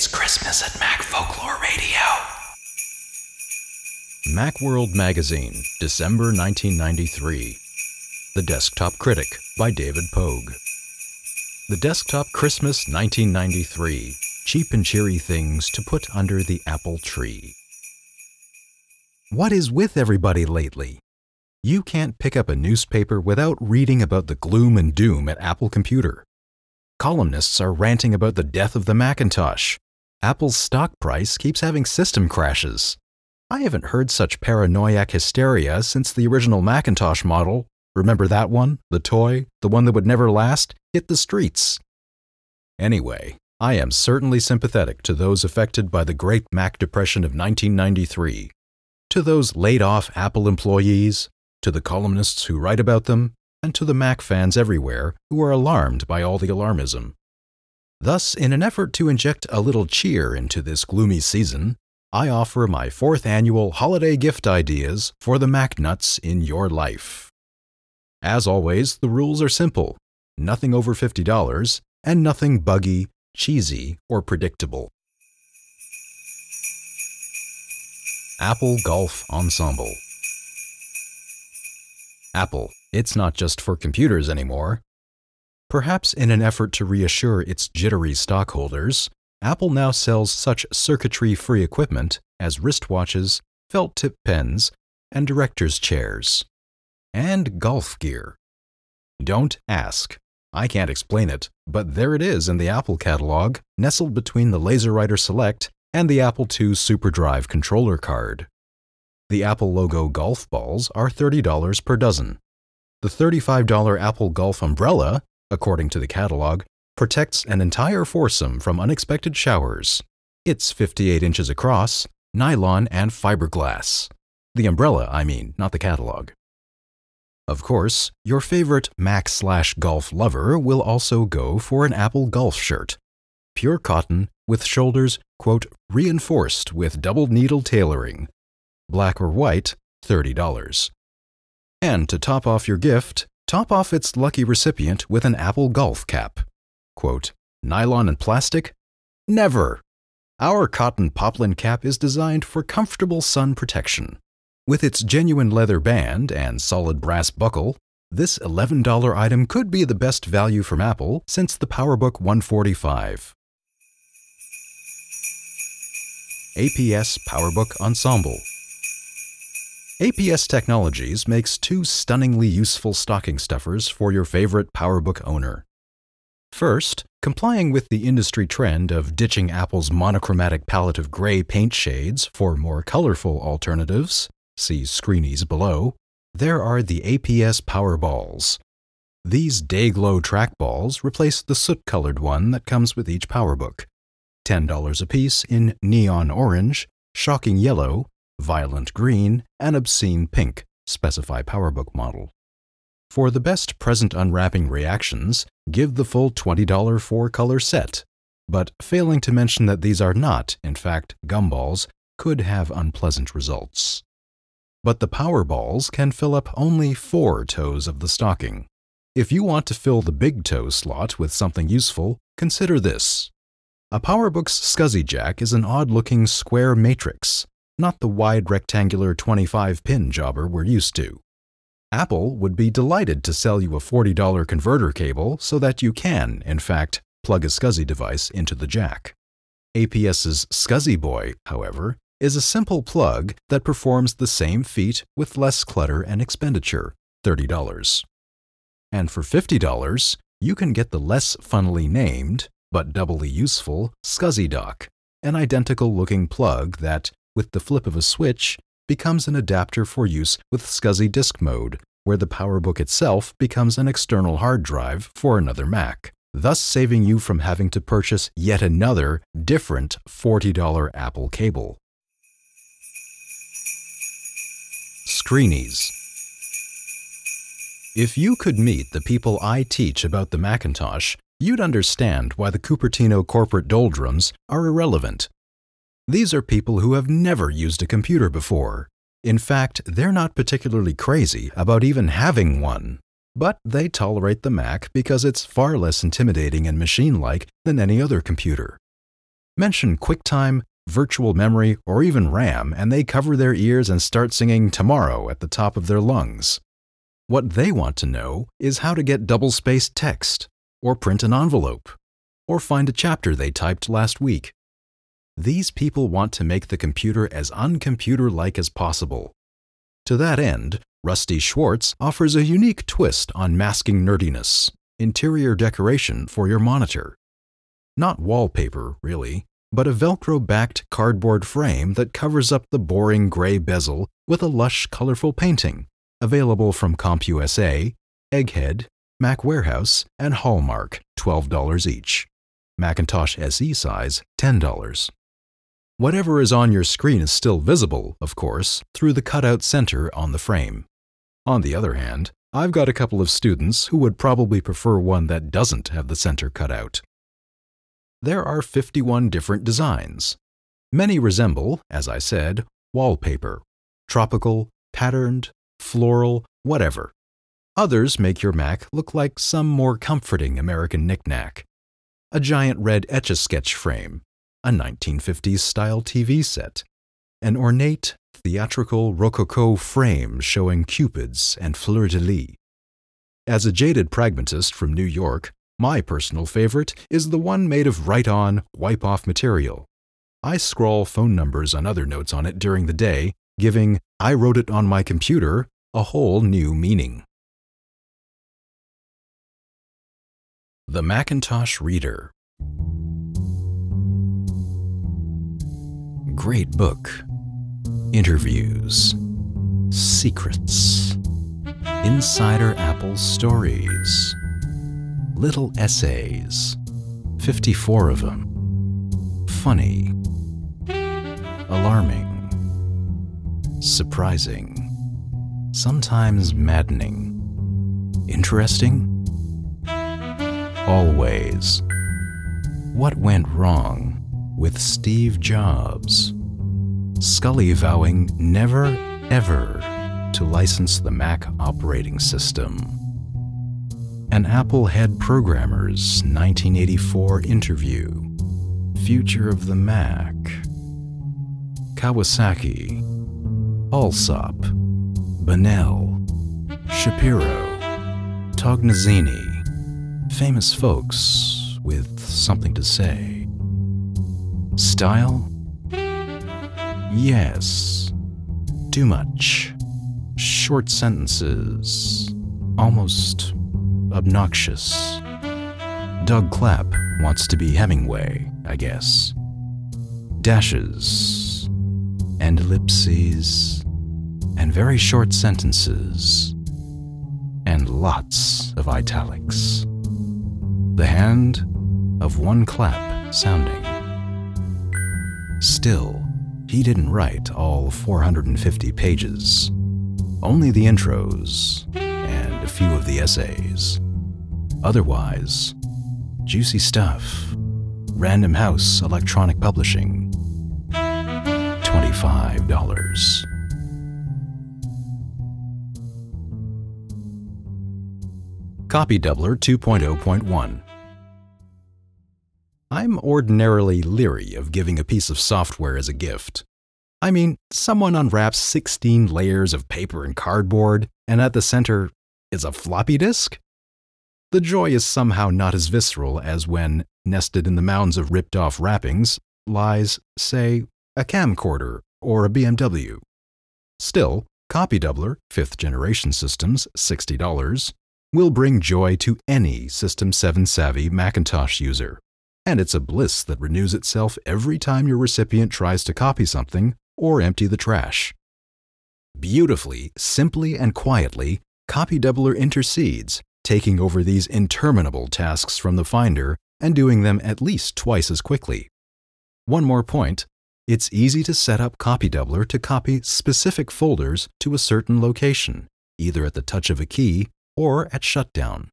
It's Christmas at Mac Folklore Radio. Macworld Magazine, December 1993. The Desktop Critic by David Pogue. The Desktop Christmas 1993. Cheap and cheery things to put under the apple tree. What is with everybody lately? You can't pick up a newspaper without reading about the gloom and doom at Apple Computer. Columnists are ranting about the death of the Macintosh. Apple's stock price keeps having system crashes. I haven't heard such paranoiac hysteria since the original Macintosh model. Remember that one? The toy? The one that would never last? Hit the streets. Anyway, I am certainly sympathetic to those affected by the Great Mac Depression of 1993. To those laid off Apple employees, to the columnists who write about them, and to the Mac fans everywhere who are alarmed by all the alarmism. Thus, in an effort to inject a little cheer into this gloomy season, I offer my fourth annual holiday gift ideas for the Mac nuts in your life. As always, the rules are simple nothing over $50 and nothing buggy, cheesy, or predictable. Apple Golf Ensemble Apple, it's not just for computers anymore. Perhaps in an effort to reassure its jittery stockholders, Apple now sells such circuitry free equipment as wristwatches, felt tip pens, and director's chairs. And golf gear. Don't ask. I can't explain it, but there it is in the Apple catalog, nestled between the LaserWriter Select and the Apple II SuperDrive controller card. The Apple logo golf balls are $30 per dozen. The $35 Apple Golf umbrella, according to the catalog, protects an entire foursome from unexpected showers. It's 58 inches across, nylon and fiberglass. The umbrella, I mean, not the catalog. Of course, your favorite Mac slash golf lover will also go for an Apple golf shirt. Pure cotton with shoulders, quote, reinforced with double needle tailoring. Black or white, $30. And to top off your gift, top off its lucky recipient with an Apple golf cap. Quote, nylon and plastic? Never! Our cotton poplin cap is designed for comfortable sun protection. With its genuine leather band and solid brass buckle, this $11 item could be the best value from Apple since the PowerBook 145. APS PowerBook Ensemble APS Technologies makes two stunningly useful stocking stuffers for your favorite PowerBook owner. First, complying with the industry trend of ditching Apple's monochromatic palette of gray paint shades for more colorful alternatives, see screenies below, there are the APS Power Balls. These Day-Glo trackballs replace the soot-colored one that comes with each PowerBook. $10 apiece in neon orange, shocking yellow, violent green, and obscene pink, specify PowerBook model. For the best present unwrapping reactions, give the full $20 four color set. But failing to mention that these are not, in fact, gumballs, could have unpleasant results. But the Powerballs can fill up only four toes of the stocking. If you want to fill the big toe slot with something useful, consider this. A PowerBook's SCSI jack is an odd looking square matrix, not the wide rectangular 25 pin jobber we're used to. Apple would be delighted to sell you a $40 converter cable so that you can, in fact, plug a SCSI device into the jack. APS's SCSI Boy, however, is a simple plug that performs the same feat with less clutter and expenditure $30. And for $50, you can get the less funnily named, but doubly useful, SCSI Dock, an identical looking plug that, with the flip of a switch, becomes an adapter for use with SCSI Disk Mode, where the PowerBook itself becomes an external hard drive for another Mac, thus saving you from having to purchase yet another different $40 Apple cable. Screenies If you could meet the people I teach about the Macintosh, you'd understand why the Cupertino corporate doldrums are irrelevant these are people who have never used a computer before. In fact, they're not particularly crazy about even having one. But they tolerate the Mac because it's far less intimidating and machine like than any other computer. Mention QuickTime, virtual memory, or even RAM, and they cover their ears and start singing Tomorrow at the top of their lungs. What they want to know is how to get double spaced text, or print an envelope, or find a chapter they typed last week. These people want to make the computer as uncomputer like as possible. To that end, Rusty Schwartz offers a unique twist on masking nerdiness interior decoration for your monitor. Not wallpaper, really, but a Velcro backed cardboard frame that covers up the boring gray bezel with a lush, colorful painting, available from CompUSA, Egghead, Mac Warehouse, and Hallmark, $12 each. Macintosh SE size, $10. Whatever is on your screen is still visible, of course, through the cutout center on the frame. On the other hand, I've got a couple of students who would probably prefer one that doesn't have the center cut out. There are 51 different designs. Many resemble, as I said, wallpaper, tropical, patterned, floral, whatever. Others make your Mac look like some more comforting American knickknack. A giant red etch a sketch frame, a 1950s style TV set, an ornate theatrical rococo frame showing cupids and fleur de lis. As a jaded pragmatist from New York, my personal favorite is the one made of write on, wipe off material. I scrawl phone numbers and other notes on it during the day, giving I wrote it on my computer a whole new meaning. The Macintosh Reader Great book. Interviews, secrets, insider Apple stories, little essays, 54 of them, funny, alarming, surprising, sometimes maddening, interesting, always. What went wrong with Steve Jobs? Sculley vowing never, ever to license the Mac operating system. An Apple head programmer's 1984 interview. Future of the Mac. Kawasaki. Alsop. Bonnell. Shapiro. Tognazzini. Famous folks with something to say. Style? Yes. Too much. Short sentences. Almost obnoxious. Doug Clapp wants to be Hemingway, I guess. Dashes. And ellipses. And very short sentences. And lots of italics. The hand of one clap sounding. Still, he didn't write all 450 pages, only the intros and a few of the essays. Otherwise, juicy stuff. Random House Electronic Publishing. $25. Copy Doubler 2.0.1 I'm ordinarily leery of giving a piece of software as a gift. I mean, someone unwraps 16 layers of paper and cardboard, and at the center is a floppy disk? The joy is somehow not as visceral as when, nested in the mounds of ripped off wrappings, lies, say, a camcorder or a BMW. Still, Copy Doubler, fifth generation systems, $60, will bring joy to any System 7 savvy Macintosh user and it's a bliss that renews itself every time your recipient tries to copy something or empty the trash. Beautifully, simply, and quietly, Copy Doubler intercedes, taking over these interminable tasks from the finder and doing them at least twice as quickly. One more point it's easy to set up Copy Doubler to copy specific folders to a certain location, either at the touch of a key or at shutdown.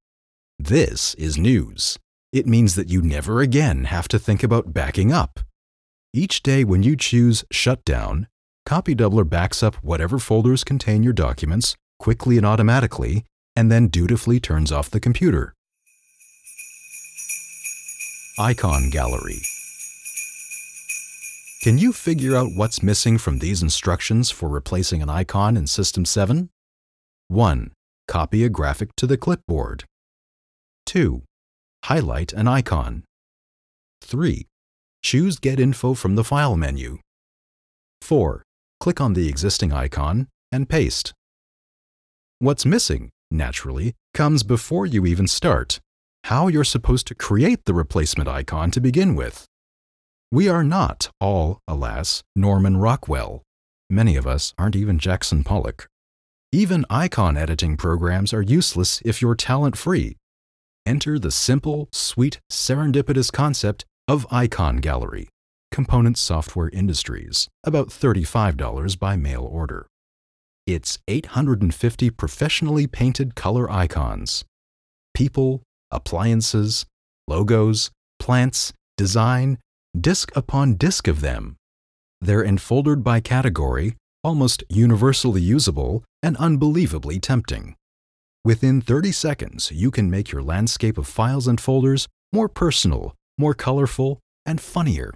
This is news it means that you never again have to think about backing up. Each day when you choose Shutdown, Copy Doubler backs up whatever folders contain your documents quickly and automatically, and then dutifully turns off the computer. Icon Gallery Can you figure out what's missing from these instructions for replacing an icon in System 7? 1. Copy a graphic to the clipboard. 2. Highlight an icon. 3. Choose Get Info from the File menu. 4. Click on the existing icon and paste. What's missing, naturally, comes before you even start how you're supposed to create the replacement icon to begin with. We are not all, alas, Norman Rockwell. Many of us aren't even Jackson Pollock. Even icon editing programs are useless if you're talent free. Enter the simple, sweet, serendipitous concept of Icon Gallery, Component Software Industries, about $35 by mail order. It's 850 professionally painted color icons. People, appliances, logos, plants, design, disk upon disk of them. They're enfoldered by category, almost universally usable, and unbelievably tempting. Within 30 seconds, you can make your landscape of files and folders more personal, more colorful, and funnier.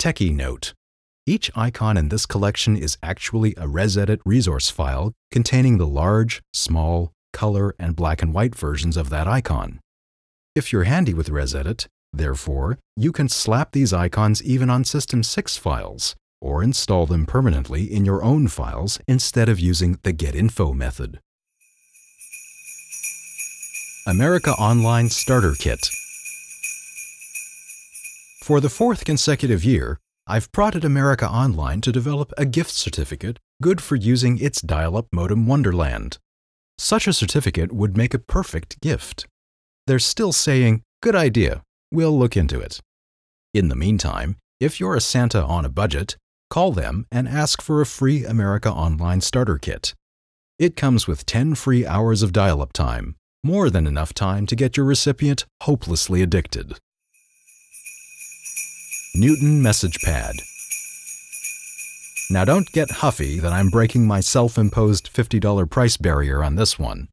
Techie note each icon in this collection is actually a ResEdit resource file containing the large, small, color, and black and white versions of that icon. If you're handy with ResEdit, therefore, you can slap these icons even on System 6 files, or install them permanently in your own files instead of using the GetInfo method. America Online Starter Kit For the fourth consecutive year, I've prodded America Online to develop a gift certificate good for using its dial up modem Wonderland. Such a certificate would make a perfect gift. They're still saying, Good idea, we'll look into it. In the meantime, if you're a Santa on a budget, call them and ask for a free America Online starter kit. It comes with 10 free hours of dial up time, more than enough time to get your recipient hopelessly addicted. Newton Message Pad. Now don't get huffy that I'm breaking my self imposed $50 price barrier on this one.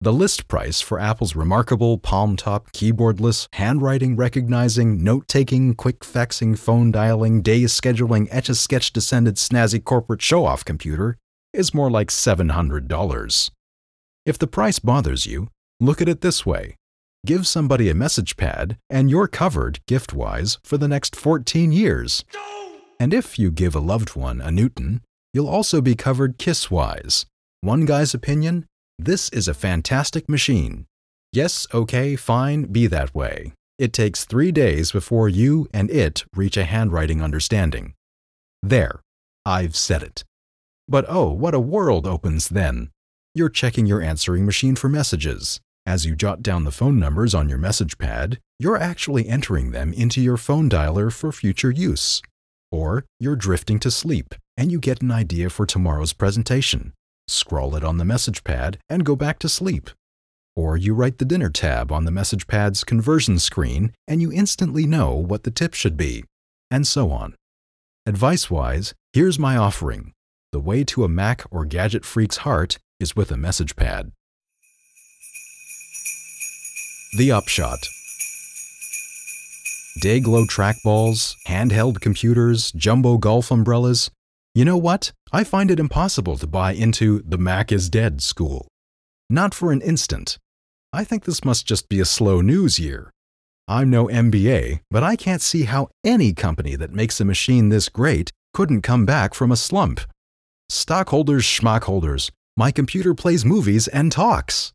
The list price for Apple's remarkable palm top, keyboardless, handwriting recognizing, note taking, quick faxing, phone dialing, day scheduling, etch a sketch descended snazzy corporate show off computer is more like $700. If the price bothers you, look at it this way Give somebody a message pad, and you're covered, gift wise, for the next 14 years. And if you give a loved one a Newton, you'll also be covered kiss wise. One guy's opinion this is a fantastic machine. Yes, okay, fine, be that way. It takes three days before you and it reach a handwriting understanding. There, I've said it. But oh, what a world opens then! You're checking your answering machine for messages. As you jot down the phone numbers on your message pad, you're actually entering them into your phone dialer for future use. Or you're drifting to sleep and you get an idea for tomorrow's presentation. Scroll it on the message pad and go back to sleep. Or you write the dinner tab on the message pad's conversion screen and you instantly know what the tip should be, and so on. Advice wise, here's my offering. The way to a Mac or gadget freak's heart is with a message pad. The Upshot Day-Glo trackballs, handheld computers, jumbo golf umbrellas. You know what? I find it impossible to buy into the Mac is dead school. Not for an instant. I think this must just be a slow news year. I'm no MBA, but I can't see how any company that makes a machine this great couldn't come back from a slump. Stockholders, schmockholders, my computer plays movies and talks.